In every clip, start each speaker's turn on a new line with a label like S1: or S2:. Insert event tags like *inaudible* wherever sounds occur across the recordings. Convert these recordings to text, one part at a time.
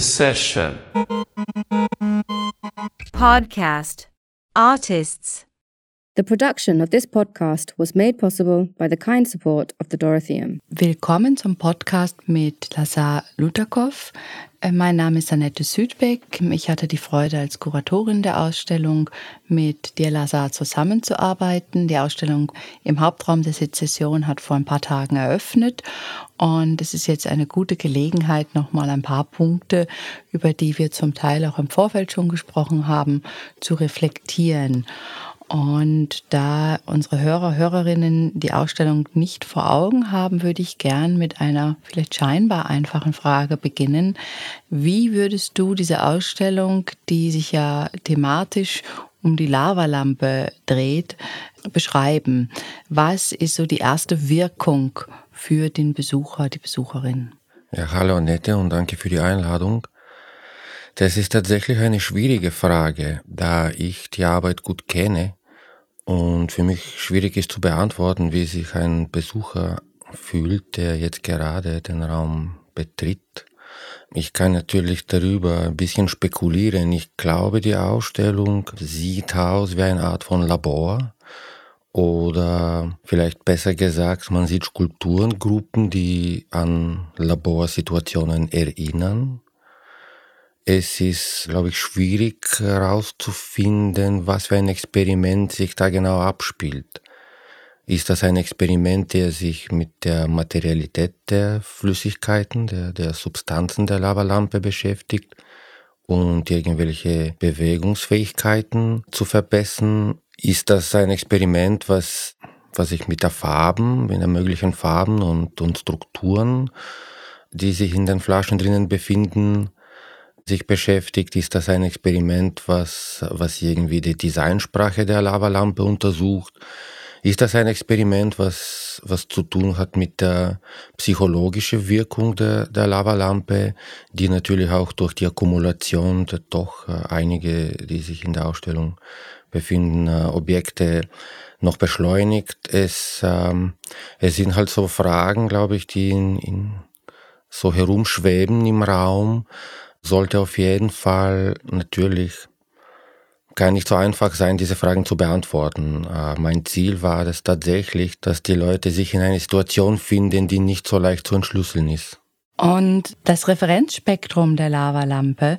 S1: Session.
S2: Podcast. Artists.
S3: The production of this podcast was made possible by the kind support of the Dorotheum.
S4: Willkommen zum Podcast mit Lazar Lutakov. Äh, Mein Name ist Annette Südbeck. Ich hatte die Freude, als Kuratorin der Ausstellung mit dir, Lazar, zusammenzuarbeiten. Die Ausstellung im Hauptraum der Sezession hat vor ein paar Tagen eröffnet und es ist jetzt eine gute Gelegenheit, nochmal ein paar Punkte, über die wir zum Teil auch im Vorfeld schon gesprochen haben, zu reflektieren. Und da unsere Hörer, Hörerinnen die Ausstellung nicht vor Augen haben, würde ich gern mit einer vielleicht scheinbar einfachen Frage beginnen. Wie würdest du diese Ausstellung, die sich ja thematisch um die Lavalampe dreht, beschreiben? Was ist so die erste Wirkung für den Besucher, die Besucherin?
S5: Ja, hallo Annette und danke für die Einladung. Das ist tatsächlich eine schwierige Frage, da ich die Arbeit gut kenne und für mich schwierig ist zu beantworten, wie sich ein Besucher fühlt, der jetzt gerade den Raum betritt. Ich kann natürlich darüber ein bisschen spekulieren. Ich glaube, die Ausstellung sieht aus wie eine Art von Labor. Oder vielleicht besser gesagt, man sieht Skulpturengruppen, die an Laborsituationen erinnern. Es ist, glaube ich, schwierig herauszufinden, was für ein Experiment sich da genau abspielt. Ist das ein Experiment, der sich mit der Materialität der Flüssigkeiten, der, der Substanzen der Lavalampe beschäftigt und irgendwelche Bewegungsfähigkeiten zu verbessern? Ist das ein Experiment, was, was sich mit der Farben, mit den möglichen Farben und, und Strukturen, die sich in den Flaschen drinnen befinden, sich beschäftigt, ist das ein Experiment, was, was irgendwie die Designsprache der Lavalampe untersucht. Ist das ein Experiment, was, was zu tun hat mit der psychologischen Wirkung der, der Lavalampe, die natürlich auch durch die Akkumulation der doch äh, einige, die sich in der Ausstellung befinden, äh, Objekte noch beschleunigt. Es, ähm, es sind halt so Fragen, glaube ich, die in, in so herumschweben im Raum, sollte auf jeden Fall natürlich gar nicht so einfach sein, diese Fragen zu beantworten. Äh, mein Ziel war es tatsächlich, dass die Leute sich in eine Situation finden, die nicht so leicht zu entschlüsseln ist.
S4: Und das Referenzspektrum der Lavalampe,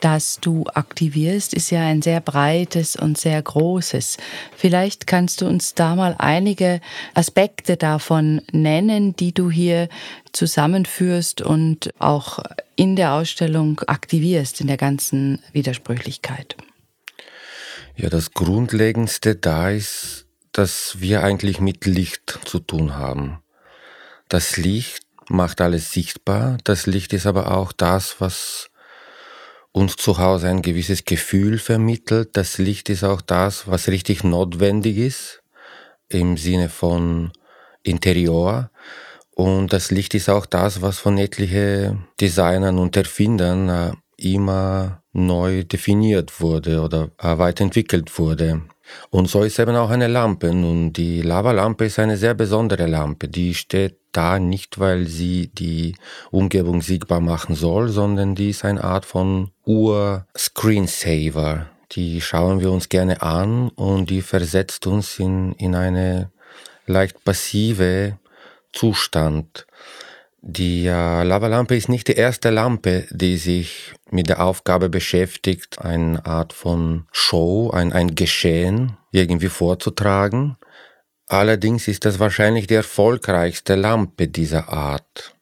S4: das du aktivierst, ist ja ein sehr breites und sehr großes. Vielleicht kannst du uns da mal einige Aspekte davon nennen, die du hier zusammenführst und auch in der Ausstellung aktivierst, in der ganzen Widersprüchlichkeit.
S5: Ja, das Grundlegendste da ist, dass wir eigentlich mit Licht zu tun haben. Das Licht macht alles sichtbar. Das Licht ist aber auch das, was uns zu Hause ein gewisses Gefühl vermittelt. Das Licht ist auch das, was richtig notwendig ist im Sinne von Interior. Und das Licht ist auch das, was von etlichen Designern und Erfindern äh, immer neu definiert wurde oder äh, weiterentwickelt wurde. Und so ist eben auch eine Lampe. Und die Lavalampe ist eine sehr besondere Lampe. Die steht da nicht, weil sie die Umgebung sichtbar machen soll, sondern die ist eine Art von Ur-Screensaver. Die schauen wir uns gerne an und die versetzt uns in, in eine leicht passive Zustand. Die äh, Lavalampe ist nicht die erste Lampe, die sich mit der Aufgabe beschäftigt, eine Art von Show, ein, ein Geschehen irgendwie vorzutragen. Allerdings ist das wahrscheinlich die erfolgreichste Lampe dieser Art.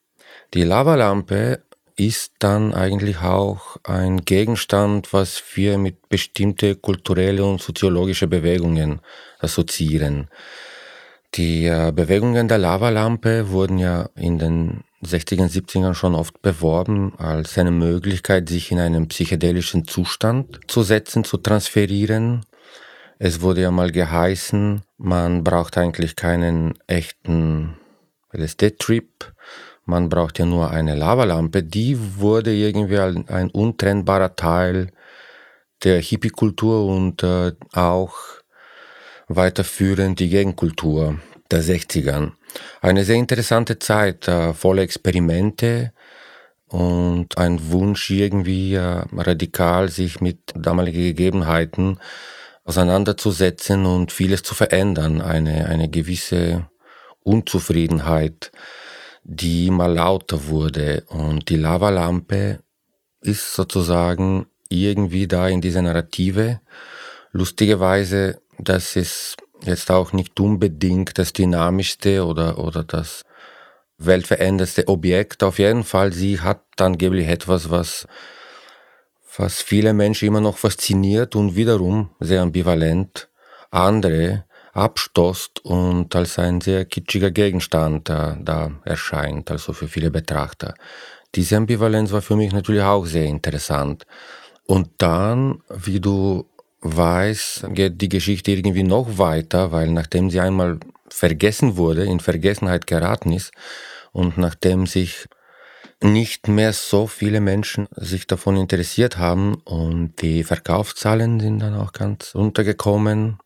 S5: Die Lavalampe ist dann eigentlich auch ein Gegenstand, was wir mit bestimmte kulturelle und soziologische Bewegungen assoziieren. Die äh, Bewegungen der Lavalampe wurden ja in den 60er und 70ern schon oft beworben als eine Möglichkeit, sich in einen psychedelischen Zustand zu setzen, zu transferieren. Es wurde ja mal geheißen, man braucht eigentlich keinen echten LSD-Trip, man braucht ja nur eine Lavalampe. Die wurde irgendwie ein untrennbarer Teil der Hippie-Kultur und äh, auch weiterführend die Gegenkultur der 60ern. Eine sehr interessante Zeit, äh, volle Experimente, und ein Wunsch irgendwie äh, radikal sich mit damaligen Gegebenheiten auseinanderzusetzen und vieles zu verändern, eine, eine gewisse Unzufriedenheit, die immer lauter wurde und die Lavalampe ist sozusagen irgendwie da in dieser Narrative. Lustigerweise, das ist jetzt auch nicht unbedingt das dynamischste oder, oder das weltverändernste Objekt. Auf jeden Fall, sie hat angeblich etwas, was, was viele Menschen immer noch fasziniert und wiederum sehr ambivalent andere abstoßt und als ein sehr kitschiger Gegenstand da, da erscheint, also für viele Betrachter. Diese Ambivalenz war für mich natürlich auch sehr interessant. Und dann, wie du weißt, geht die Geschichte irgendwie noch weiter, weil nachdem sie einmal vergessen wurde, in Vergessenheit geraten ist und nachdem sich nicht mehr so viele Menschen sich davon interessiert haben und die Verkaufszahlen sind dann auch ganz runtergekommen.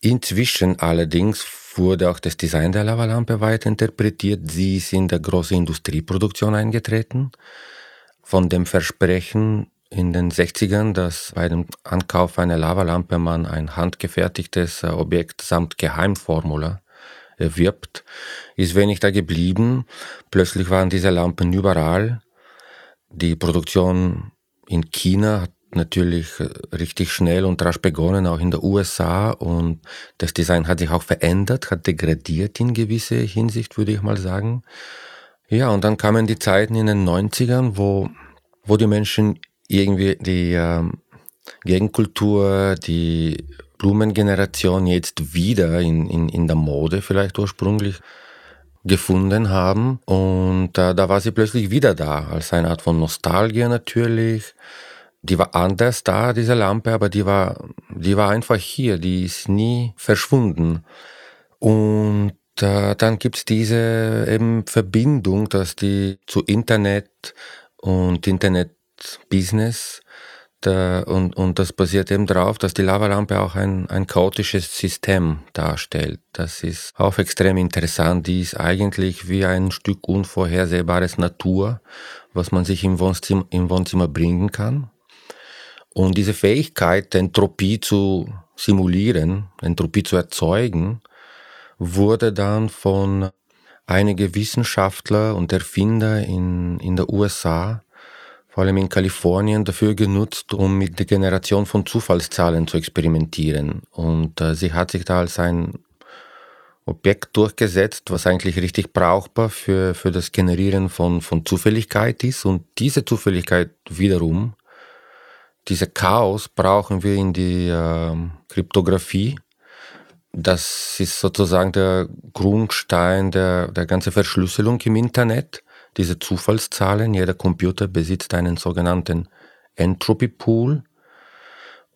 S5: Inzwischen allerdings wurde auch das Design der Lavalampe weiter interpretiert. Sie ist in der großen Industrieproduktion eingetreten. Von dem Versprechen in den 60ern, dass bei dem Ankauf einer Lavalampe man ein handgefertigtes Objekt samt Geheimformula erwirbt, ist wenig da geblieben. Plötzlich waren diese Lampen überall. Die Produktion in China hat natürlich richtig schnell und rasch begonnen, auch in der USA. Und das Design hat sich auch verändert, hat degradiert in gewisse Hinsicht, würde ich mal sagen. Ja, und dann kamen die Zeiten in den 90ern, wo, wo die Menschen irgendwie die äh, Gegenkultur, die Blumengeneration jetzt wieder in, in, in der Mode vielleicht ursprünglich gefunden haben. Und äh, da war sie plötzlich wieder da, als eine Art von Nostalgie natürlich. Die war anders da, diese Lampe, aber die war, die war einfach hier, die ist nie verschwunden. Und äh, dann gibt's diese eben Verbindung, dass die zu Internet und Internet-Business da, und, und das basiert eben darauf, dass die Lavalampe auch ein, ein chaotisches System darstellt. Das ist auch extrem interessant. Die ist eigentlich wie ein Stück unvorhersehbares Natur, was man sich im Wohnzimmer, im Wohnzimmer bringen kann. Und diese Fähigkeit, Entropie zu simulieren, Entropie zu erzeugen, wurde dann von einigen Wissenschaftler und Erfinder in, in der USA vor allem in Kalifornien, dafür genutzt, um mit der Generation von Zufallszahlen zu experimentieren. Und äh, sie hat sich da als ein Objekt durchgesetzt, was eigentlich richtig brauchbar für, für das Generieren von, von Zufälligkeit ist. Und diese Zufälligkeit wiederum, diese Chaos brauchen wir in die äh, Kryptographie. Das ist sozusagen der Grundstein der, der ganzen Verschlüsselung im Internet diese Zufallszahlen. Jeder Computer besitzt einen sogenannten Entropy Pool.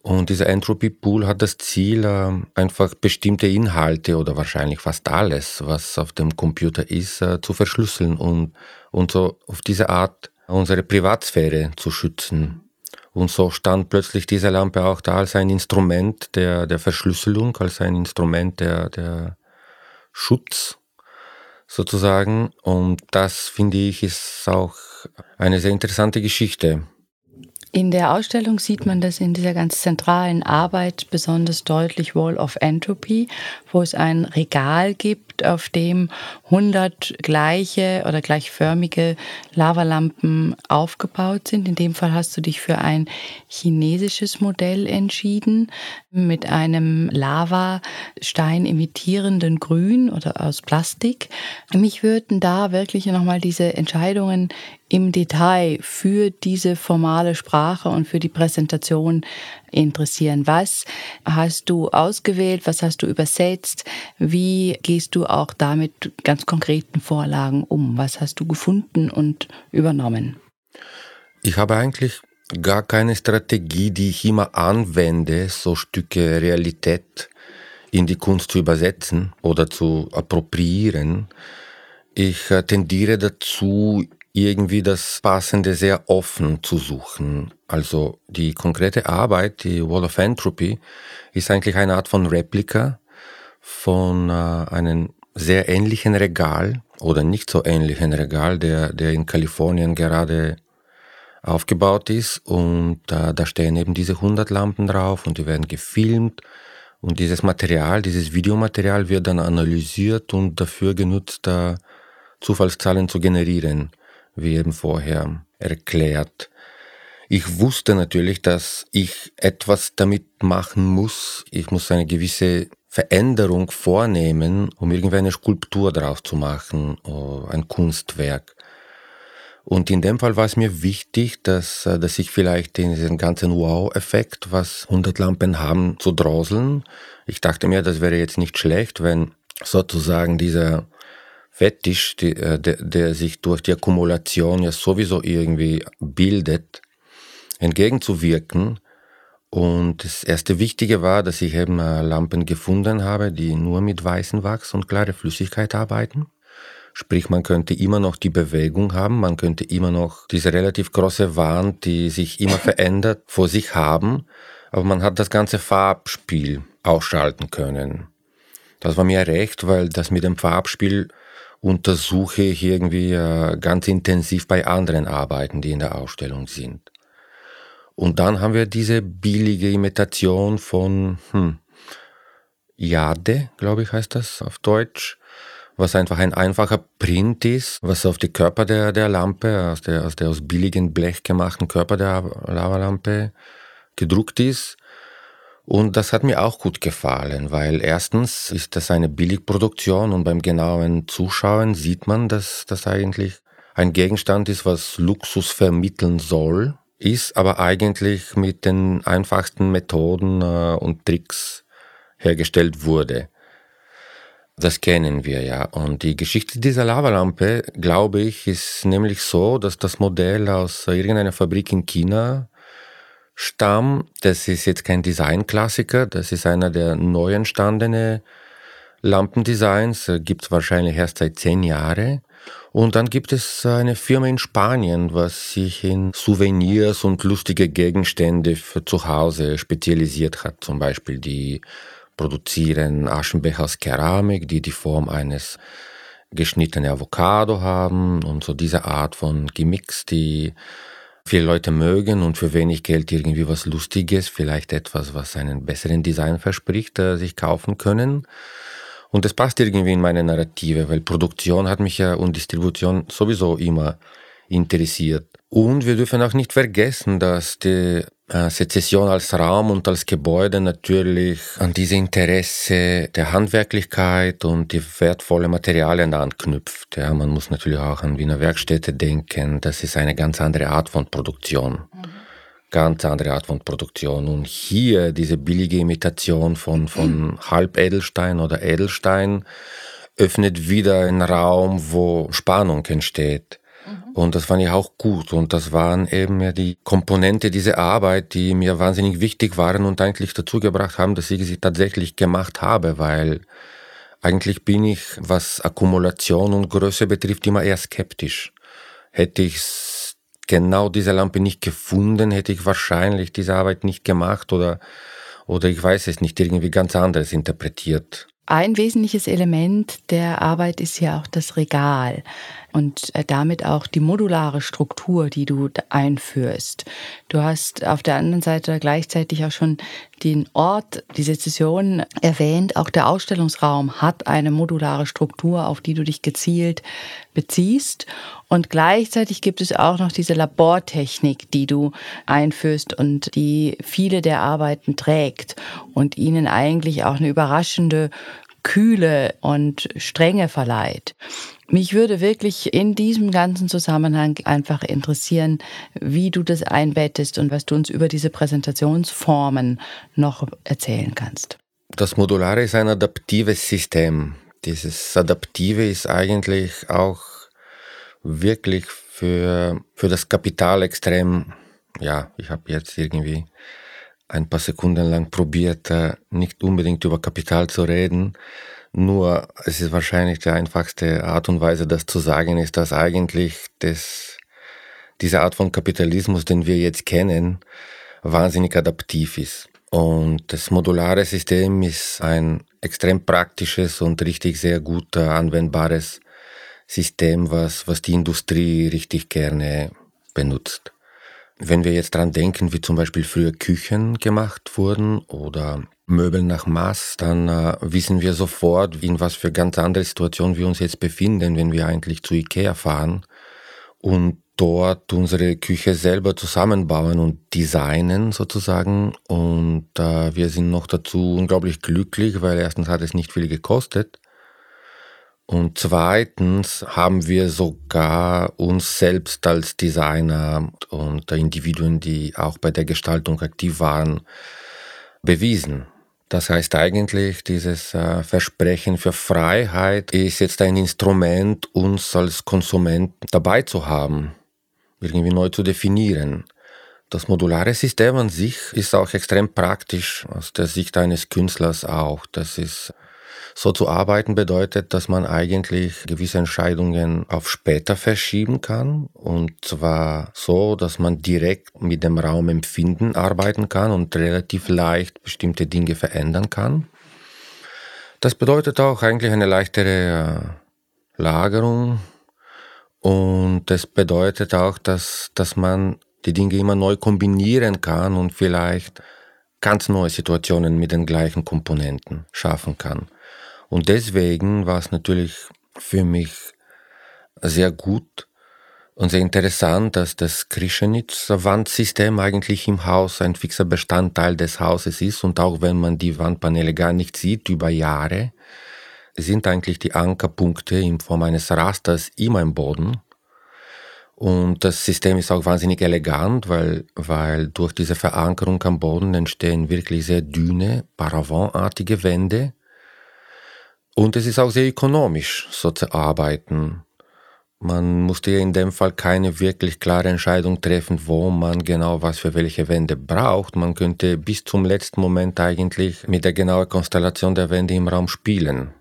S5: Und dieser Entropy Pool hat das Ziel, äh, einfach bestimmte Inhalte oder wahrscheinlich fast alles, was auf dem Computer ist, äh, zu verschlüsseln und, und so auf diese Art unsere Privatsphäre zu schützen. Und so stand plötzlich diese Lampe auch da als ein Instrument der, der Verschlüsselung, als ein Instrument der, der Schutz sozusagen. Und das finde ich ist auch eine sehr interessante Geschichte.
S4: In der Ausstellung sieht man das in dieser ganz zentralen Arbeit besonders deutlich Wall of Entropy, wo es ein Regal gibt, auf dem 100 gleiche oder gleichförmige Lavalampen aufgebaut sind. In dem Fall hast du dich für ein chinesisches Modell entschieden mit einem Lavastein imitierenden Grün oder aus Plastik. Mich würden da wirklich nochmal diese Entscheidungen im Detail für diese formale Sprache und für die Präsentation interessieren. Was hast du ausgewählt? Was hast du übersetzt? Wie gehst du auch damit ganz konkreten Vorlagen um? Was hast du gefunden und übernommen?
S5: Ich habe eigentlich gar keine Strategie, die ich immer anwende, so Stücke Realität in die Kunst zu übersetzen oder zu appropriieren. Ich äh, tendiere dazu, irgendwie das Passende sehr offen zu suchen. Also die konkrete Arbeit, die Wall of Entropy, ist eigentlich eine Art von Replika von äh, einem sehr ähnlichen Regal oder nicht so ähnlichen Regal, der, der in Kalifornien gerade aufgebaut ist. Und da, da stehen eben diese 100 Lampen drauf und die werden gefilmt. Und dieses Material, dieses Videomaterial wird dann analysiert und dafür genutzt, da Zufallszahlen zu generieren, wie eben vorher erklärt. Ich wusste natürlich, dass ich etwas damit machen muss. Ich muss eine gewisse Veränderung vornehmen, um irgendwie eine Skulptur drauf zu machen, ein Kunstwerk. Und in dem Fall war es mir wichtig, dass, äh, dass ich vielleicht diesen ganzen Wow-Effekt, was 100 Lampen haben, zu drosseln. Ich dachte mir, das wäre jetzt nicht schlecht, wenn sozusagen dieser Fetisch, die, äh, der, der sich durch die Akkumulation ja sowieso irgendwie bildet, entgegenzuwirken. Und das erste Wichtige war, dass ich eben äh, Lampen gefunden habe, die nur mit weißem Wachs und klare Flüssigkeit arbeiten. Sprich, man könnte immer noch die Bewegung haben, man könnte immer noch diese relativ große Wand, die sich immer *laughs* verändert, vor sich haben, aber man hat das ganze Farbspiel ausschalten können. Das war mir recht, weil das mit dem Farbspiel untersuche ich irgendwie äh, ganz intensiv bei anderen Arbeiten, die in der Ausstellung sind. Und dann haben wir diese billige Imitation von hm, Jade, glaube ich heißt das auf Deutsch, was einfach ein einfacher Print ist, was auf die Körper der, der Lampe, aus der, aus der aus billigen Blech gemachten Körper der Lavalampe gedruckt ist. Und das hat mir auch gut gefallen, weil erstens ist das eine Billigproduktion und beim genauen Zuschauen sieht man, dass das eigentlich ein Gegenstand ist, was Luxus vermitteln soll, ist aber eigentlich mit den einfachsten Methoden äh, und Tricks hergestellt wurde. Das kennen wir ja. Und die Geschichte dieser Lavalampe, glaube ich, ist nämlich so, dass das Modell aus irgendeiner Fabrik in China stammt. Das ist jetzt kein Designklassiker, das ist einer der neu entstandenen Lampendesigns, gibt es wahrscheinlich erst seit zehn Jahren. Und dann gibt es eine Firma in Spanien, was sich in Souvenirs und lustige Gegenstände für zu Hause spezialisiert hat. Zum Beispiel die produzieren Aschenbecher aus Keramik, die die Form eines geschnittenen Avocado haben und so diese Art von Gimmicks, die viele Leute mögen und für wenig Geld irgendwie was Lustiges, vielleicht etwas, was einen besseren Design verspricht, äh, sich kaufen können. Und das passt irgendwie in meine Narrative, weil Produktion hat mich ja und Distribution sowieso immer interessiert. Und wir dürfen auch nicht vergessen, dass die äh, Sezession als Raum und als Gebäude natürlich an diese Interesse der Handwerklichkeit und die wertvolle Materialien anknüpft. Ja, man muss natürlich auch an Wiener Werkstätte denken. Das ist eine ganz andere Art von Produktion. Mhm. Ganz andere Art von Produktion. Und hier diese billige Imitation von, von mhm. Halbedelstein oder Edelstein öffnet wieder einen Raum, wo Spannung entsteht. Mhm. Und das fand ich auch gut. Und das waren eben ja die Komponente dieser Arbeit, die mir wahnsinnig wichtig waren und eigentlich dazu gebracht haben, dass ich sie tatsächlich gemacht habe, weil eigentlich bin ich, was Akkumulation und Größe betrifft, immer eher skeptisch. Hätte ich genau diese Lampe nicht gefunden, hätte ich wahrscheinlich diese Arbeit nicht gemacht oder, oder ich weiß es nicht, irgendwie ganz anderes interpretiert.
S4: Ein wesentliches Element der Arbeit ist ja auch das Regal und äh, damit auch die modulare Struktur, die du einführst. Du hast auf der anderen Seite gleichzeitig auch schon den Ort, die Sezession erwähnt. Auch der Ausstellungsraum hat eine modulare Struktur, auf die du dich gezielt beziehst. Und gleichzeitig gibt es auch noch diese Labortechnik, die du einführst und die viele der Arbeiten trägt und ihnen eigentlich auch eine überraschende Kühle und Strenge verleiht. Mich würde wirklich in diesem ganzen Zusammenhang einfach interessieren, wie du das einbettest und was du uns über diese Präsentationsformen noch erzählen kannst.
S5: Das Modulare ist ein adaptives System. Dieses Adaptive ist eigentlich auch wirklich für, für das Kapital extrem, ja, ich habe jetzt irgendwie ein paar Sekunden lang probiert, äh, nicht unbedingt über Kapital zu reden, nur es ist wahrscheinlich die einfachste Art und Weise, das zu sagen, ist, dass eigentlich das, diese Art von Kapitalismus, den wir jetzt kennen, wahnsinnig adaptiv ist. Und das modulare System ist ein extrem praktisches und richtig sehr gut anwendbares System, was, was die Industrie richtig gerne benutzt. Wenn wir jetzt dran denken, wie zum Beispiel früher Küchen gemacht wurden oder Möbel nach Maß, dann äh, wissen wir sofort, in was für ganz andere Situationen wir uns jetzt befinden, wenn wir eigentlich zu Ikea fahren und dort unsere Küche selber zusammenbauen und designen sozusagen. Und äh, wir sind noch dazu unglaublich glücklich, weil erstens hat es nicht viel gekostet. Und zweitens haben wir sogar uns selbst als Designer und Individuen, die auch bei der Gestaltung aktiv waren, bewiesen. Das heißt eigentlich, dieses äh, Versprechen für Freiheit ist jetzt ein Instrument, uns als Konsument dabei zu haben, irgendwie neu zu definieren. Das modulare System an sich ist auch extrem praktisch aus der Sicht eines Künstlers auch. Das ist so zu arbeiten bedeutet, dass man eigentlich gewisse Entscheidungen auf später verschieben kann. Und zwar so, dass man direkt mit dem Raumempfinden arbeiten kann und relativ leicht bestimmte Dinge verändern kann. Das bedeutet auch eigentlich eine leichtere äh, Lagerung. Und das bedeutet auch, dass, dass man die Dinge immer neu kombinieren kann und vielleicht ganz neue Situationen mit den gleichen Komponenten schaffen kann. Und deswegen war es natürlich für mich sehr gut und sehr interessant, dass das Krischenitz-Wandsystem eigentlich im Haus ein fixer Bestandteil des Hauses ist und auch wenn man die Wandpaneele gar nicht sieht über Jahre, sind eigentlich die Ankerpunkte in Form eines Rasters immer im Boden. Und das System ist auch wahnsinnig elegant, weil, weil durch diese Verankerung am Boden entstehen wirklich sehr dünne, paravantartige Wände, und es ist auch sehr ökonomisch, so zu arbeiten. Man musste ja in dem Fall keine wirklich klare Entscheidung treffen, wo man genau was für welche Wände braucht. Man könnte bis zum letzten Moment eigentlich mit der genauen Konstellation der Wände im Raum spielen.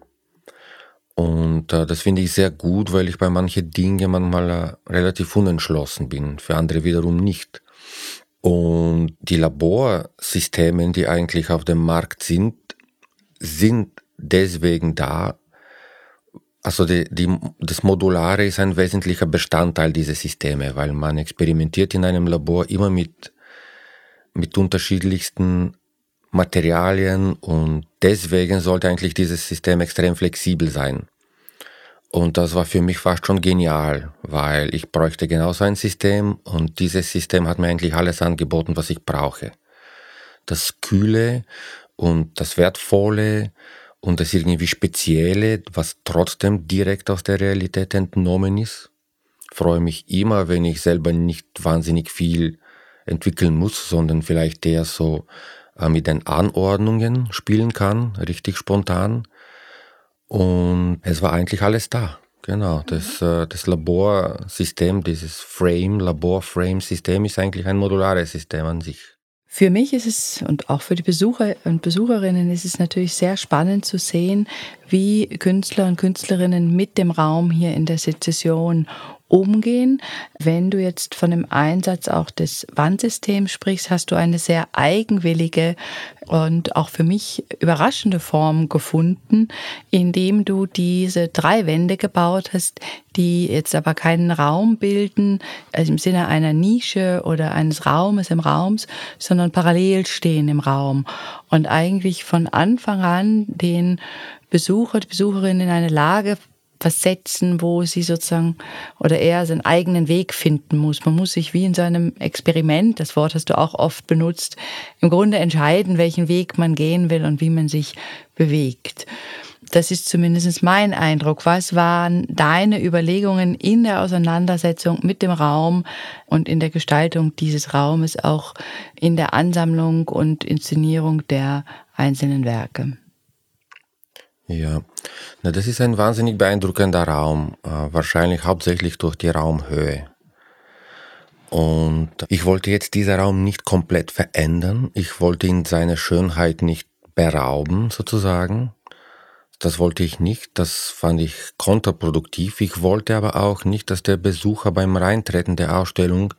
S5: Und äh, das finde ich sehr gut, weil ich bei manchen Dingen manchmal äh, relativ unentschlossen bin, für andere wiederum nicht. Und die Laborsysteme, die eigentlich auf dem Markt sind, sind deswegen da. Also die, die, das Modulare ist ein wesentlicher Bestandteil dieser Systeme, weil man experimentiert in einem Labor immer mit, mit unterschiedlichsten Materialien und deswegen sollte eigentlich dieses System extrem flexibel sein. Und das war für mich fast schon genial, weil ich bräuchte genauso ein System und dieses System hat mir eigentlich alles angeboten, was ich brauche. Das Kühle und das Wertvolle und das irgendwie Spezielle, was trotzdem direkt aus der Realität entnommen ist. freue mich immer, wenn ich selber nicht wahnsinnig viel entwickeln muss, sondern vielleicht eher so äh, mit den Anordnungen spielen kann, richtig spontan. Und es war eigentlich alles da. Genau, das, mhm. äh, das Laborsystem, dieses Frame, Labor-Frame-System ist eigentlich ein modulares System an sich.
S4: Für mich ist es und auch für die Besucher und Besucherinnen ist es natürlich sehr spannend zu sehen, wie Künstler und Künstlerinnen mit dem Raum hier in der Sezession umgehen. Wenn du jetzt von dem Einsatz auch des Wandsystems sprichst, hast du eine sehr eigenwillige und auch für mich überraschende Form gefunden, indem du diese drei Wände gebaut hast, die jetzt aber keinen Raum bilden, also im Sinne einer Nische oder eines Raumes im Raums, sondern parallel stehen im Raum und eigentlich von Anfang an den Besucher, die Besucherin in eine Lage versetzen, wo sie sozusagen oder er seinen eigenen Weg finden muss. Man muss sich wie in seinem Experiment, das Wort hast du auch oft benutzt, im Grunde entscheiden, welchen Weg man gehen will und wie man sich bewegt. Das ist zumindest mein Eindruck. Was waren deine Überlegungen in der Auseinandersetzung mit dem Raum und in der Gestaltung dieses Raumes, auch in der Ansammlung und Inszenierung der einzelnen Werke?
S5: Ja, na, das ist ein wahnsinnig beeindruckender Raum, äh, wahrscheinlich hauptsächlich durch die Raumhöhe. Und ich wollte jetzt diesen Raum nicht komplett verändern. Ich wollte ihn seine Schönheit nicht berauben, sozusagen. Das wollte ich nicht. Das fand ich kontraproduktiv. Ich wollte aber auch nicht, dass der Besucher beim Reintreten der Ausstellung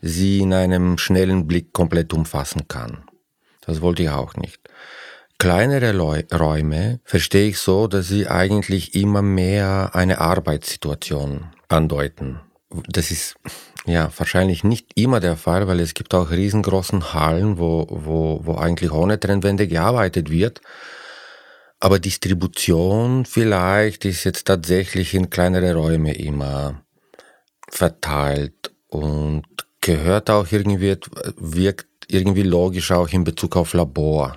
S5: sie in einem schnellen Blick komplett umfassen kann. Das wollte ich auch nicht. Kleinere Räume verstehe ich so, dass sie eigentlich immer mehr eine Arbeitssituation andeuten. Das ist ja wahrscheinlich nicht immer der Fall, weil es gibt auch riesengroßen Hallen, wo, wo, wo eigentlich ohne Trennwände gearbeitet wird. Aber Distribution vielleicht ist jetzt tatsächlich in kleinere Räume immer verteilt und gehört auch irgendwie, wirkt irgendwie logisch auch in Bezug auf Labor.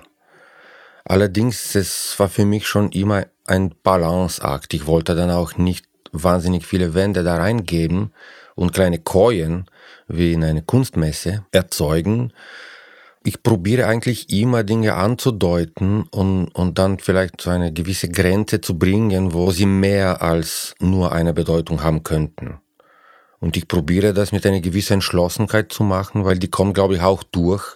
S5: Allerdings, es war für mich schon immer ein Balanceakt. Ich wollte dann auch nicht wahnsinnig viele Wände da reingeben und kleine Kojen wie in einer Kunstmesse erzeugen. Ich probiere eigentlich immer Dinge anzudeuten und, und dann vielleicht zu einer gewissen Grenze zu bringen, wo sie mehr als nur eine Bedeutung haben könnten. Und ich probiere das mit einer gewissen Entschlossenheit zu machen, weil die kommt, glaube ich, auch durch.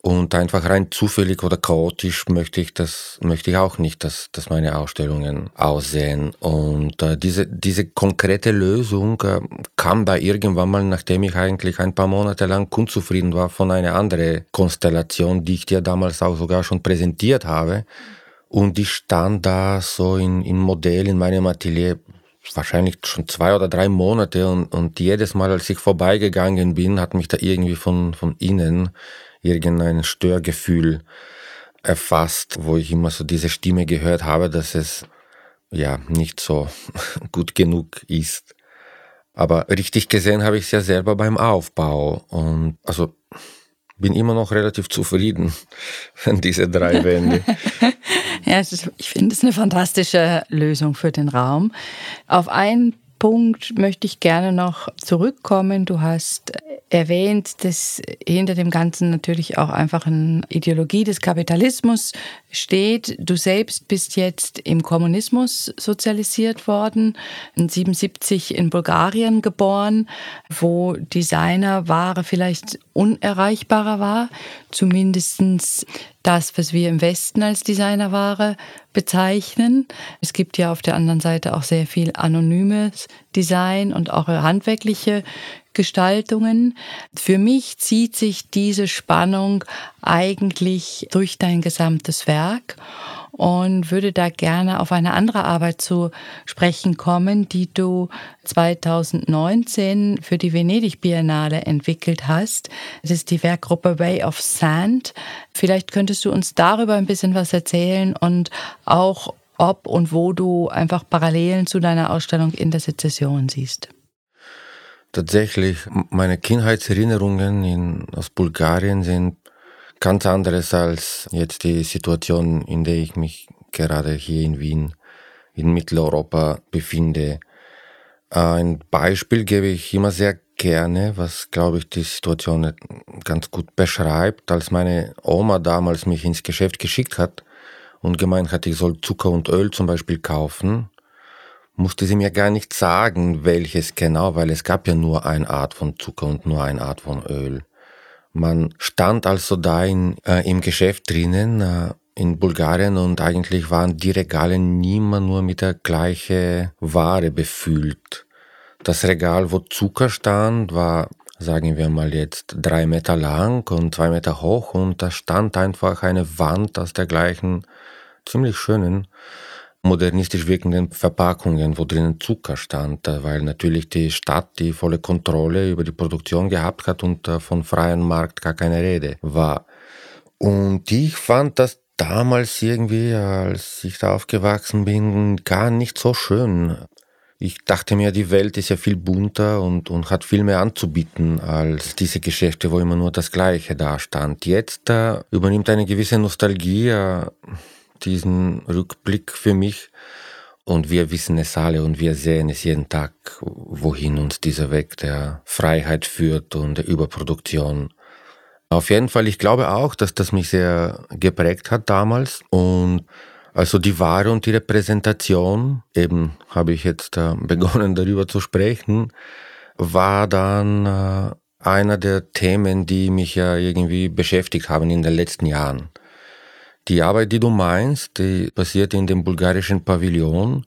S5: Und einfach rein zufällig oder chaotisch möchte ich das, möchte ich auch nicht, dass, dass meine Ausstellungen aussehen. Und äh, diese, diese konkrete Lösung äh, kam da irgendwann mal, nachdem ich eigentlich ein paar Monate lang unzufrieden war von einer anderen Konstellation, die ich dir damals auch sogar schon präsentiert habe. Und die stand da so in, in Modell in meinem Atelier wahrscheinlich schon zwei oder drei Monate und, und jedes Mal, als ich vorbeigegangen bin, hat mich da irgendwie von, von innen irgendein Störgefühl erfasst, wo ich immer so diese Stimme gehört habe, dass es ja nicht so *laughs* gut genug ist. Aber richtig gesehen habe ich es ja selber beim Aufbau und also bin immer noch relativ zufrieden *laughs* an diese drei Wände. *laughs*
S4: ja, ist, ich finde es eine fantastische Lösung für den Raum. Auf einen Punkt möchte ich gerne noch zurückkommen. Du hast erwähnt, dass hinter dem Ganzen natürlich auch einfach eine Ideologie des Kapitalismus steht. Du selbst bist jetzt im Kommunismus sozialisiert worden, in 77 in Bulgarien geboren, wo Designerware vielleicht unerreichbarer war, zumindestens das, was wir im Westen als Designerware bezeichnen. Es gibt ja auf der anderen Seite auch sehr viel anonymes Design und auch handwerkliche Gestaltungen. Für mich zieht sich diese Spannung eigentlich durch dein gesamtes Werk und würde da gerne auf eine andere Arbeit zu sprechen kommen, die du 2019 für die Venedig Biennale entwickelt hast. Das ist die Werkgruppe Way of Sand. Vielleicht könntest du uns darüber ein bisschen was erzählen und auch ob und wo du einfach Parallelen zu deiner Ausstellung in der Sezession siehst.
S5: Tatsächlich, meine Kindheitserinnerungen in, aus Bulgarien sind ganz anderes als jetzt die Situation, in der ich mich gerade hier in Wien, in Mitteleuropa befinde. Ein Beispiel gebe ich immer sehr gerne, was, glaube ich, die Situation ganz gut beschreibt. Als meine Oma damals mich ins Geschäft geschickt hat und gemeint hat, ich soll Zucker und Öl zum Beispiel kaufen, musste sie mir gar nicht sagen, welches genau, weil es gab ja nur eine Art von Zucker und nur eine Art von Öl. Man stand also da in, äh, im Geschäft drinnen äh, in Bulgarien und eigentlich waren die Regale niemand nur mit der gleichen Ware befüllt. Das Regal, wo Zucker stand, war, sagen wir mal jetzt, drei Meter lang und zwei Meter hoch und da stand einfach eine Wand aus der gleichen, ziemlich schönen modernistisch wirkenden Verpackungen, wo drinnen Zucker stand, äh, weil natürlich die Stadt die volle Kontrolle über die Produktion gehabt hat und äh, von freiem Markt gar keine Rede war. Und ich fand das damals irgendwie, als ich da aufgewachsen bin, gar nicht so schön. Ich dachte mir, die Welt ist ja viel bunter und, und hat viel mehr anzubieten als diese Geschäfte, wo immer nur das Gleiche da stand. Jetzt äh, übernimmt eine gewisse Nostalgie äh, diesen Rückblick für mich. Und wir wissen es alle und wir sehen es jeden Tag, wohin uns dieser Weg der Freiheit führt und der Überproduktion. Auf jeden Fall, ich glaube auch, dass das mich sehr geprägt hat damals. Und also die Ware und die Repräsentation, eben habe ich jetzt äh, *laughs* begonnen darüber zu sprechen, war dann äh, einer der Themen, die mich ja irgendwie beschäftigt haben in den letzten Jahren. Die Arbeit, die du meinst, die basiert in dem bulgarischen Pavillon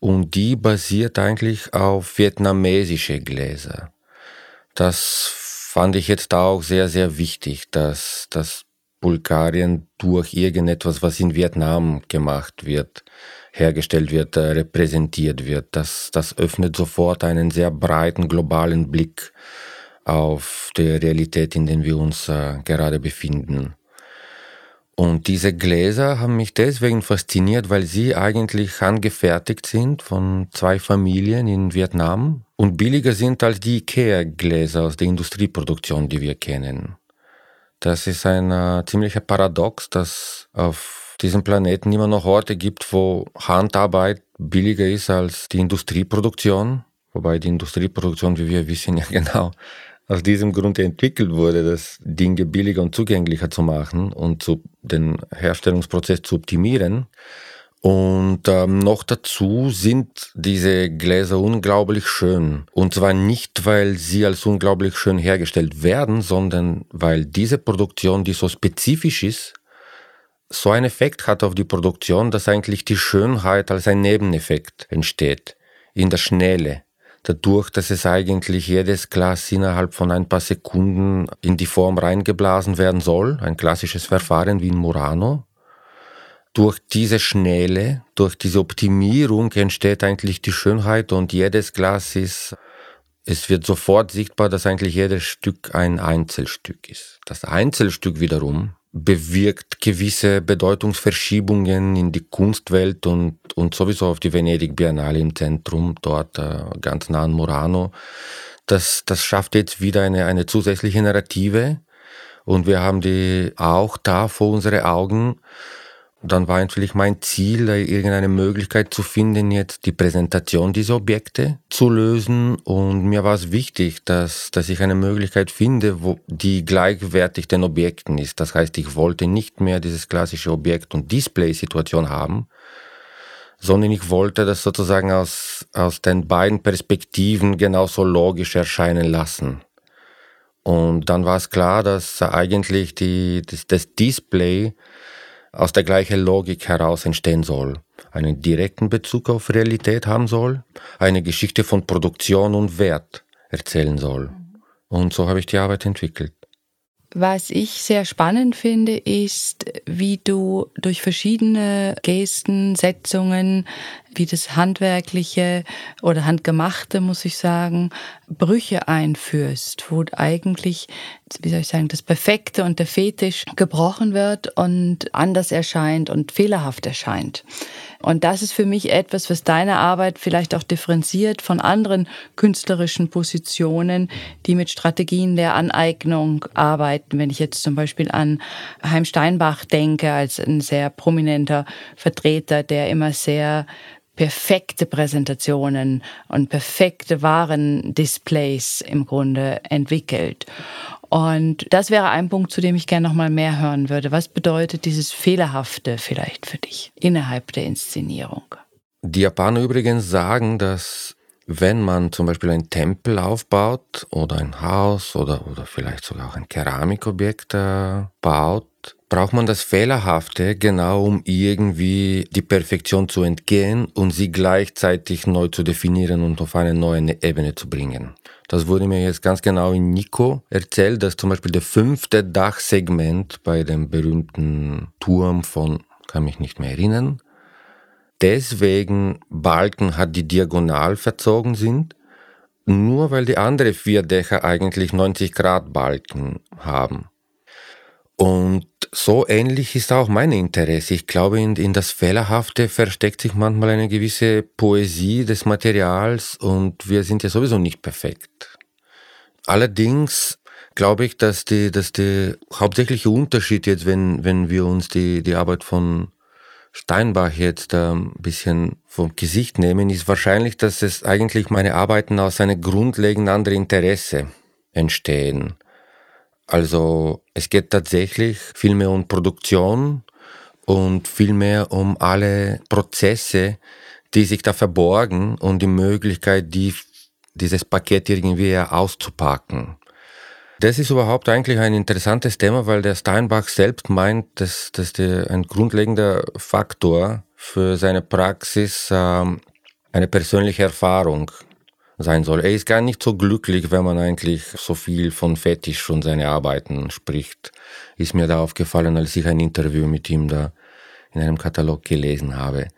S5: und die basiert eigentlich auf vietnamesische Gläser. Das fand ich jetzt auch sehr, sehr wichtig, dass das Bulgarien durch irgendetwas, was in Vietnam gemacht wird, hergestellt wird, äh, repräsentiert wird. Das, das öffnet sofort einen sehr breiten globalen Blick auf die Realität, in der wir uns äh, gerade befinden. Und diese Gläser haben mich deswegen fasziniert, weil sie eigentlich handgefertigt sind von zwei Familien in Vietnam und billiger sind als die IKEA-Gläser aus der Industrieproduktion, die wir kennen. Das ist ein äh, ziemlicher Paradox, dass auf diesem Planeten immer noch Orte gibt, wo Handarbeit billiger ist als die Industrieproduktion. Wobei die Industrieproduktion, wie wir wissen, *laughs* ja genau aus diesem Grund entwickelt wurde, das Dinge billiger und zugänglicher zu machen und zu, den Herstellungsprozess zu optimieren. Und ähm, noch dazu sind diese Gläser unglaublich schön. Und zwar nicht, weil sie als unglaublich schön hergestellt werden, sondern weil diese Produktion, die so spezifisch ist, so einen Effekt hat auf die Produktion, dass eigentlich die Schönheit als ein Nebeneffekt entsteht. In der Schnelle dadurch, dass es eigentlich jedes Glas innerhalb von ein paar Sekunden in die Form reingeblasen werden soll, ein klassisches Verfahren wie in Murano. Durch diese Schnelle, durch diese Optimierung entsteht eigentlich die Schönheit und jedes Glas ist, es wird sofort sichtbar, dass eigentlich jedes Stück ein Einzelstück ist. Das Einzelstück wiederum bewirkt gewisse Bedeutungsverschiebungen in die Kunstwelt und, und sowieso auf die Venedig Biennale im Zentrum, dort äh, ganz nah an Murano. Das, das schafft jetzt wieder eine, eine zusätzliche Narrative und wir haben die auch da vor unsere Augen dann war natürlich mein Ziel, irgendeine Möglichkeit zu finden, jetzt die Präsentation dieser Objekte zu lösen. Und mir war es wichtig, dass, dass ich eine Möglichkeit finde, wo die gleichwertig den Objekten ist. Das heißt, ich wollte nicht mehr dieses klassische Objekt- und Display-Situation haben, sondern ich wollte das sozusagen aus, aus den beiden Perspektiven genauso logisch erscheinen lassen. Und dann war es klar, dass eigentlich die, das, das Display aus der gleichen Logik heraus entstehen soll, einen direkten Bezug auf Realität haben soll, eine Geschichte von Produktion und Wert erzählen soll. Und so habe ich die Arbeit entwickelt.
S4: Was ich sehr spannend finde, ist, wie du durch verschiedene Gesten, Setzungen, wie das Handwerkliche oder Handgemachte, muss ich sagen, Brüche einführst, wo eigentlich, wie soll ich sagen, das Perfekte und der Fetisch gebrochen wird und anders erscheint und fehlerhaft erscheint. Und das ist für mich etwas, was deine Arbeit vielleicht auch differenziert von anderen künstlerischen Positionen, die mit Strategien der Aneignung arbeiten. Wenn ich jetzt zum Beispiel an Heim Steinbach denke, als ein sehr prominenter Vertreter, der immer sehr perfekte Präsentationen und perfekte Warendisplays im Grunde entwickelt. Und das wäre ein Punkt, zu dem ich gerne noch mal mehr hören würde. Was bedeutet dieses Fehlerhafte vielleicht für dich innerhalb der Inszenierung?
S5: Die Japaner übrigens sagen, dass wenn man zum Beispiel einen Tempel aufbaut oder ein Haus oder, oder vielleicht sogar auch ein Keramikobjekt äh, baut, braucht man das Fehlerhafte genau, um irgendwie die Perfektion zu entgehen und sie gleichzeitig neu zu definieren und auf eine neue Ebene zu bringen. Das wurde mir jetzt ganz genau in Nico erzählt, dass zum Beispiel der fünfte Dachsegment bei dem berühmten Turm von, kann mich nicht mehr erinnern, deswegen Balken hat, die diagonal verzogen sind, nur weil die anderen vier Dächer eigentlich 90 Grad Balken haben. Und so ähnlich ist auch mein Interesse. Ich glaube, in, in, das Fehlerhafte versteckt sich manchmal eine gewisse Poesie des Materials und wir sind ja sowieso nicht perfekt. Allerdings glaube ich, dass, die, dass der hauptsächliche Unterschied jetzt, wenn, wenn wir uns die, die Arbeit von Steinbach jetzt ein bisschen vom Gesicht nehmen, ist wahrscheinlich, dass es eigentlich meine Arbeiten aus einem grundlegend anderen Interesse entstehen. Also es geht tatsächlich viel mehr um Produktion und viel mehr um alle Prozesse, die sich da verborgen und die Möglichkeit, die, dieses Paket irgendwie auszupacken. Das ist überhaupt eigentlich ein interessantes Thema, weil der Steinbach selbst meint, dass, dass der, ein grundlegender Faktor für seine Praxis ähm, eine persönliche Erfahrung sein soll. Er ist gar nicht so glücklich, wenn man eigentlich so viel von Fetisch und seine Arbeiten spricht. Ist mir da aufgefallen, als ich ein Interview mit ihm da in einem Katalog gelesen habe.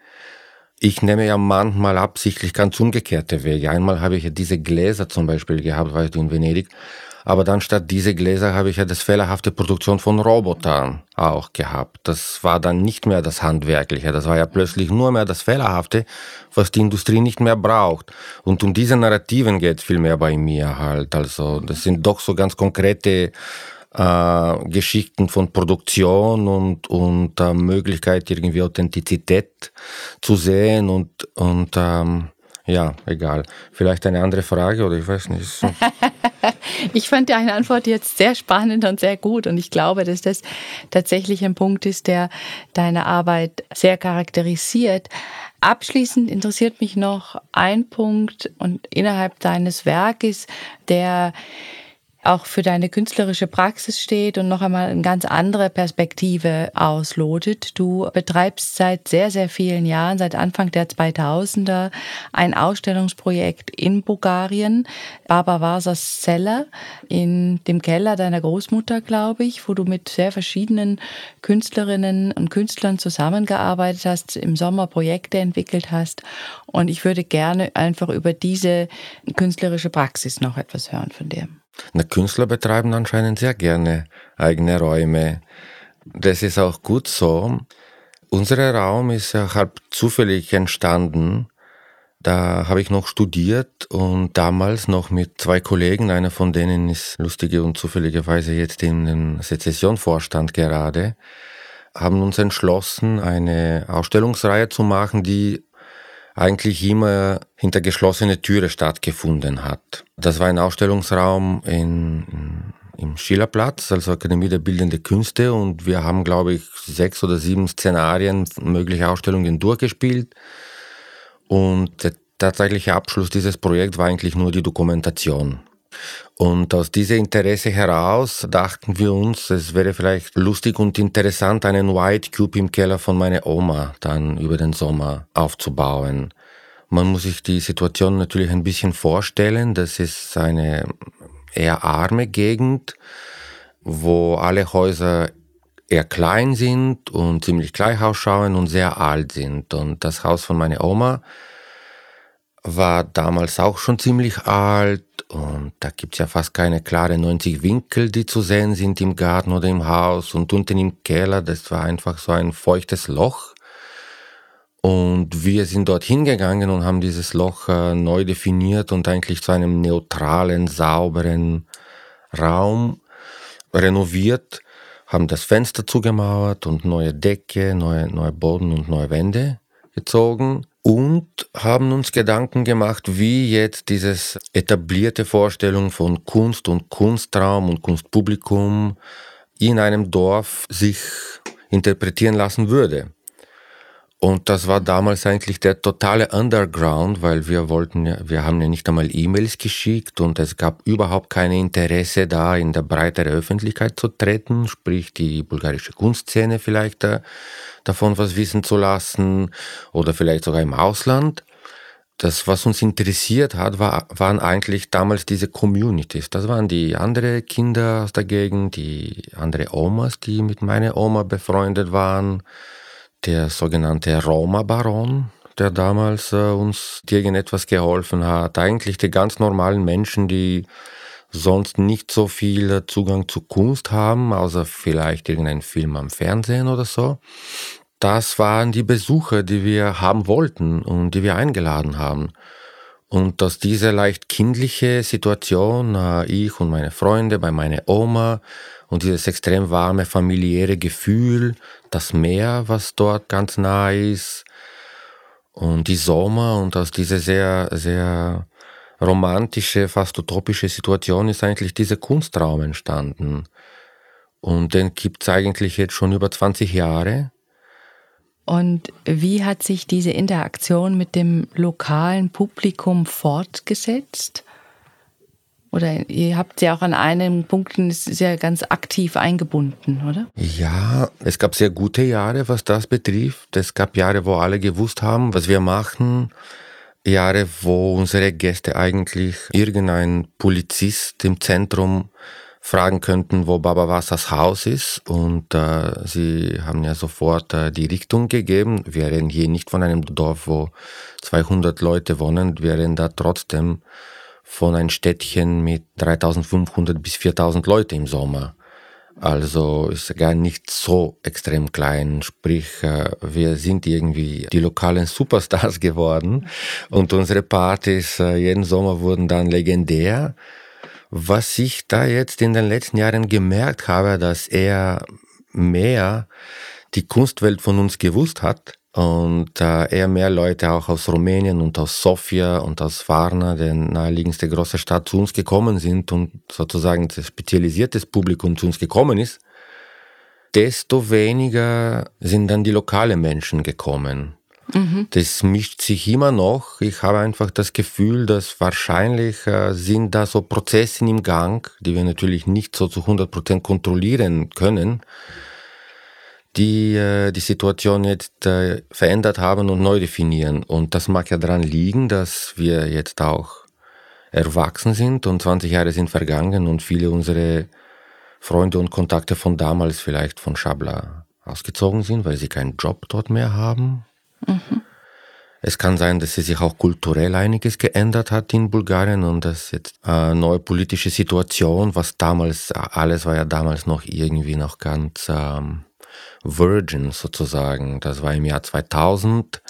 S5: Ich nehme ja manchmal absichtlich ganz umgekehrte Wege. Einmal habe ich ja diese Gläser zum Beispiel gehabt, weißt du, in Venedig. Aber dann statt diese Gläser habe ich ja das fehlerhafte Produktion von Robotern auch gehabt. Das war dann nicht mehr das Handwerkliche. Das war ja plötzlich nur mehr das Fehlerhafte, was die Industrie nicht mehr braucht. Und um diese Narrativen geht viel mehr bei mir halt. Also das sind doch so ganz konkrete äh, Geschichten von Produktion und, und äh, Möglichkeit irgendwie Authentizität zu sehen und, und ähm, ja, egal. Vielleicht eine andere Frage oder ich weiß nicht. *laughs*
S4: ich fand deine Antwort jetzt sehr spannend und sehr gut und ich glaube, dass das tatsächlich ein Punkt ist, der deine Arbeit sehr charakterisiert. Abschließend interessiert mich noch ein Punkt und innerhalb deines Werkes, der auch für deine künstlerische Praxis steht und noch einmal eine ganz andere Perspektive auslotet. Du betreibst seit sehr, sehr vielen Jahren, seit Anfang der 2000er, ein Ausstellungsprojekt in Bulgarien, Baba Vasas Cellar, in dem Keller deiner Großmutter, glaube ich, wo du mit sehr verschiedenen Künstlerinnen und Künstlern zusammengearbeitet hast, im Sommer Projekte entwickelt hast. Und ich würde gerne einfach über diese künstlerische Praxis noch etwas hören von dir.
S5: Na, Künstler betreiben anscheinend sehr gerne eigene Räume. Das ist auch gut so. Unser Raum ist ja halb zufällig entstanden. Da habe ich noch studiert und damals noch mit zwei Kollegen, einer von denen ist lustige und zufälligerweise jetzt in den Sezessionvorstand gerade, haben uns entschlossen, eine Ausstellungsreihe zu machen, die eigentlich immer hinter geschlossene Türe stattgefunden hat. Das war ein Ausstellungsraum in, im Schillerplatz, also Akademie der Bildenden Künste und wir haben, glaube ich, sechs oder sieben Szenarien, mögliche Ausstellungen durchgespielt und der tatsächliche Abschluss dieses Projekts war eigentlich nur die Dokumentation. Und aus diesem Interesse heraus dachten wir uns, es wäre vielleicht lustig und interessant, einen White Cube im Keller von meiner Oma dann über den Sommer aufzubauen. Man muss sich die Situation natürlich ein bisschen vorstellen. Das ist eine eher arme Gegend, wo alle Häuser eher klein sind und ziemlich gleich ausschauen und sehr alt sind. Und das Haus von meiner Oma war damals auch schon ziemlich alt und da gibt's ja fast keine klare 90 Winkel, die zu sehen sind im Garten oder im Haus und unten im Keller, das war einfach so ein feuchtes Loch. Und wir sind dort hingegangen und haben dieses Loch äh, neu definiert und eigentlich zu einem neutralen, sauberen Raum renoviert, haben das Fenster zugemauert und neue Decke, neue, neue Boden und neue Wände gezogen und haben uns Gedanken gemacht, wie jetzt dieses etablierte Vorstellung von Kunst und Kunstraum und Kunstpublikum in einem Dorf sich interpretieren lassen würde. Und das war damals eigentlich der totale Underground, weil wir wollten ja, wir haben ja nicht einmal E-Mails geschickt und es gab überhaupt kein Interesse da, in der breitere Öffentlichkeit zu treten, sprich die bulgarische Kunstszene vielleicht da, davon was wissen zu lassen oder vielleicht sogar im Ausland. Das, was uns interessiert hat, war, waren eigentlich damals diese Communities. Das waren die anderen Kinder aus der Gegend, die andere Omas, die mit meiner Oma befreundet waren der sogenannte Roma-Baron, der damals äh, uns irgendetwas geholfen hat. Eigentlich die ganz normalen Menschen, die sonst nicht so viel Zugang zu Kunst haben, außer vielleicht irgendein Film am Fernsehen oder so. Das waren die Besucher, die wir haben wollten und die wir eingeladen haben. Und aus dieser leicht kindliche Situation, äh, ich und meine Freunde bei meiner Oma und dieses extrem warme familiäre Gefühl, das Meer, was dort ganz nah ist und die Sommer und aus dieser sehr, sehr romantische, fast utopische Situation ist eigentlich dieser Kunstraum entstanden. Und den gibt es eigentlich jetzt schon über 20 Jahre.
S4: Und wie hat sich diese Interaktion mit dem lokalen Publikum fortgesetzt? Oder ihr habt ja auch an einem Punkt sehr ganz aktiv eingebunden, oder?
S5: Ja, es gab sehr gute Jahre, was das betrifft. Es gab Jahre, wo alle gewusst haben, was wir machen. Jahre, wo unsere Gäste eigentlich irgendein Polizist im Zentrum fragen könnten, wo Baba Wassers Haus ist. Und äh, sie haben ja sofort äh, die Richtung gegeben. Wir reden hier nicht von einem Dorf, wo 200 Leute wohnen. Wir reden da trotzdem von einem Städtchen mit 3500 bis 4000 Leute im Sommer. Also ist gar nicht so extrem klein. Sprich, äh, wir sind irgendwie die lokalen Superstars *laughs* geworden. Und unsere Partys äh, jeden Sommer wurden dann legendär. Was ich da jetzt in den letzten Jahren gemerkt habe, dass er mehr die Kunstwelt von uns gewusst hat und äh, eher mehr Leute auch aus Rumänien und aus Sofia und aus Varna, der naheliegendste große Stadt, zu uns gekommen sind und sozusagen das spezialisiertes Publikum zu uns gekommen ist, desto weniger sind dann die lokalen Menschen gekommen. Mhm. Das mischt sich immer noch. Ich habe einfach das Gefühl, dass wahrscheinlich äh, sind da so Prozesse im Gang, die wir natürlich nicht so zu 100% kontrollieren können, die äh, die Situation jetzt äh, verändert haben und neu definieren. Und das mag ja daran liegen, dass wir jetzt auch erwachsen sind und 20 Jahre sind vergangen und viele unserer Freunde und Kontakte von damals vielleicht von Schabla ausgezogen sind, weil sie keinen Job dort mehr haben Mhm. Es kann sein, dass sich auch kulturell einiges geändert hat in Bulgarien und dass jetzt eine neue politische Situation, was damals, alles war ja damals noch irgendwie noch ganz ähm, virgin sozusagen. Das war im Jahr 2000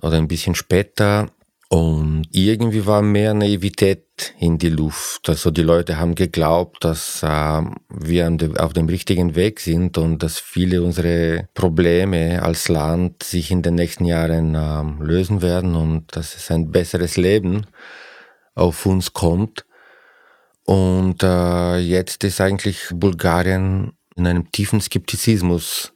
S5: oder ein bisschen später. Und irgendwie war mehr Naivität in die Luft. Also die Leute haben geglaubt, dass äh, wir auf dem richtigen Weg sind und dass viele unserer Probleme als Land sich in den nächsten Jahren äh, lösen werden und dass es ein besseres Leben auf uns kommt. Und äh, jetzt ist eigentlich Bulgarien in einem tiefen Skeptizismus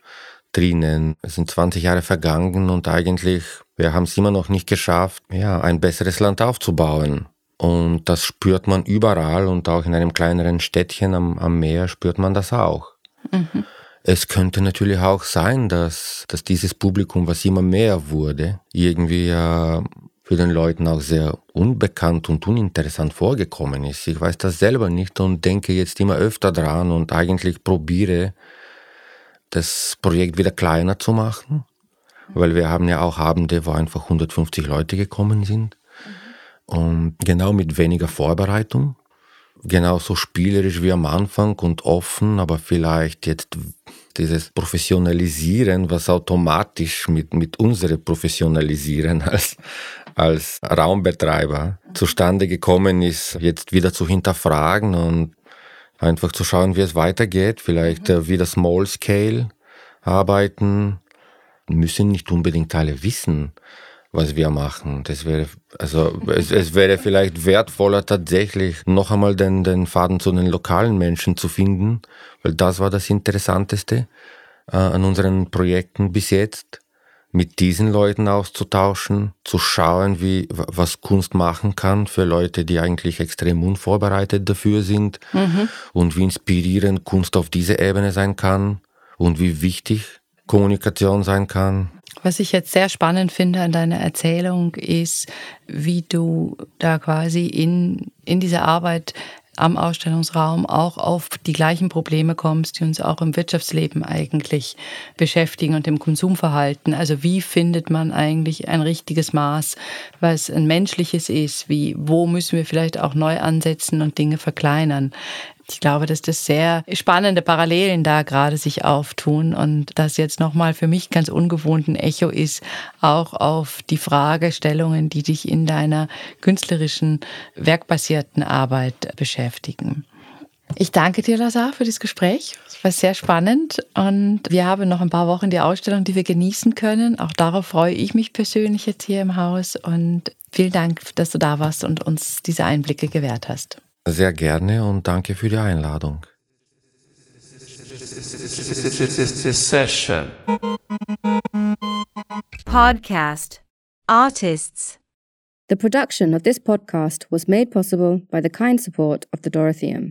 S5: drinnen. Es sind 20 Jahre vergangen und eigentlich wir haben es immer noch nicht geschafft, ja, ein besseres Land aufzubauen. Und das spürt man überall und auch in einem kleineren Städtchen am, am Meer spürt man das auch. Mhm. Es könnte natürlich auch sein, dass, dass dieses Publikum, was immer mehr wurde, irgendwie äh, für den Leuten auch sehr unbekannt und uninteressant vorgekommen ist. Ich weiß das selber nicht und denke jetzt immer öfter dran und eigentlich probiere, das Projekt wieder kleiner zu machen weil wir haben ja auch Abende, wo einfach 150 Leute gekommen sind. Und genau mit weniger Vorbereitung. Genauso spielerisch wie am Anfang und offen, aber vielleicht jetzt dieses Professionalisieren, was automatisch mit, mit unserem Professionalisieren als, als Raumbetreiber zustande gekommen ist, jetzt wieder zu hinterfragen und einfach zu schauen, wie es weitergeht. Vielleicht mhm. wieder Small Scale arbeiten, müssen nicht unbedingt alle wissen, was wir machen. Das wäre, also es, es wäre vielleicht wertvoller tatsächlich noch einmal den, den Faden zu den lokalen Menschen zu finden, weil das war das Interessanteste äh, an unseren Projekten bis jetzt mit diesen Leuten auszutauschen, zu schauen, wie, was Kunst machen kann für Leute, die eigentlich extrem unvorbereitet dafür sind mhm. und wie inspirierend Kunst auf dieser Ebene sein kann und wie wichtig Kommunikation sein kann.
S4: Was ich jetzt sehr spannend finde an deiner Erzählung ist, wie du da quasi in, in dieser Arbeit am Ausstellungsraum auch auf die gleichen Probleme kommst, die uns auch im Wirtschaftsleben eigentlich beschäftigen und im Konsumverhalten. Also wie findet man eigentlich ein richtiges Maß, was ein menschliches ist? Wie, wo müssen wir vielleicht auch neu ansetzen und Dinge verkleinern? Ich glaube, dass das sehr spannende Parallelen da gerade sich auftun und das jetzt nochmal für mich ganz ungewohnt ein Echo ist, auch auf die Fragestellungen, die dich in deiner künstlerischen, werkbasierten Arbeit beschäftigen. Ich danke dir, Lazar, für das Gespräch. Es war sehr spannend und wir haben noch ein paar Wochen die Ausstellung, die wir genießen können. Auch darauf freue ich mich persönlich jetzt hier im Haus und vielen Dank, dass du da warst und uns diese Einblicke gewährt hast.
S5: Sehr gerne und danke für die Einladung.
S2: Podcast Artists
S3: The production of this podcast was made possible by the kind support of the Dorotheum.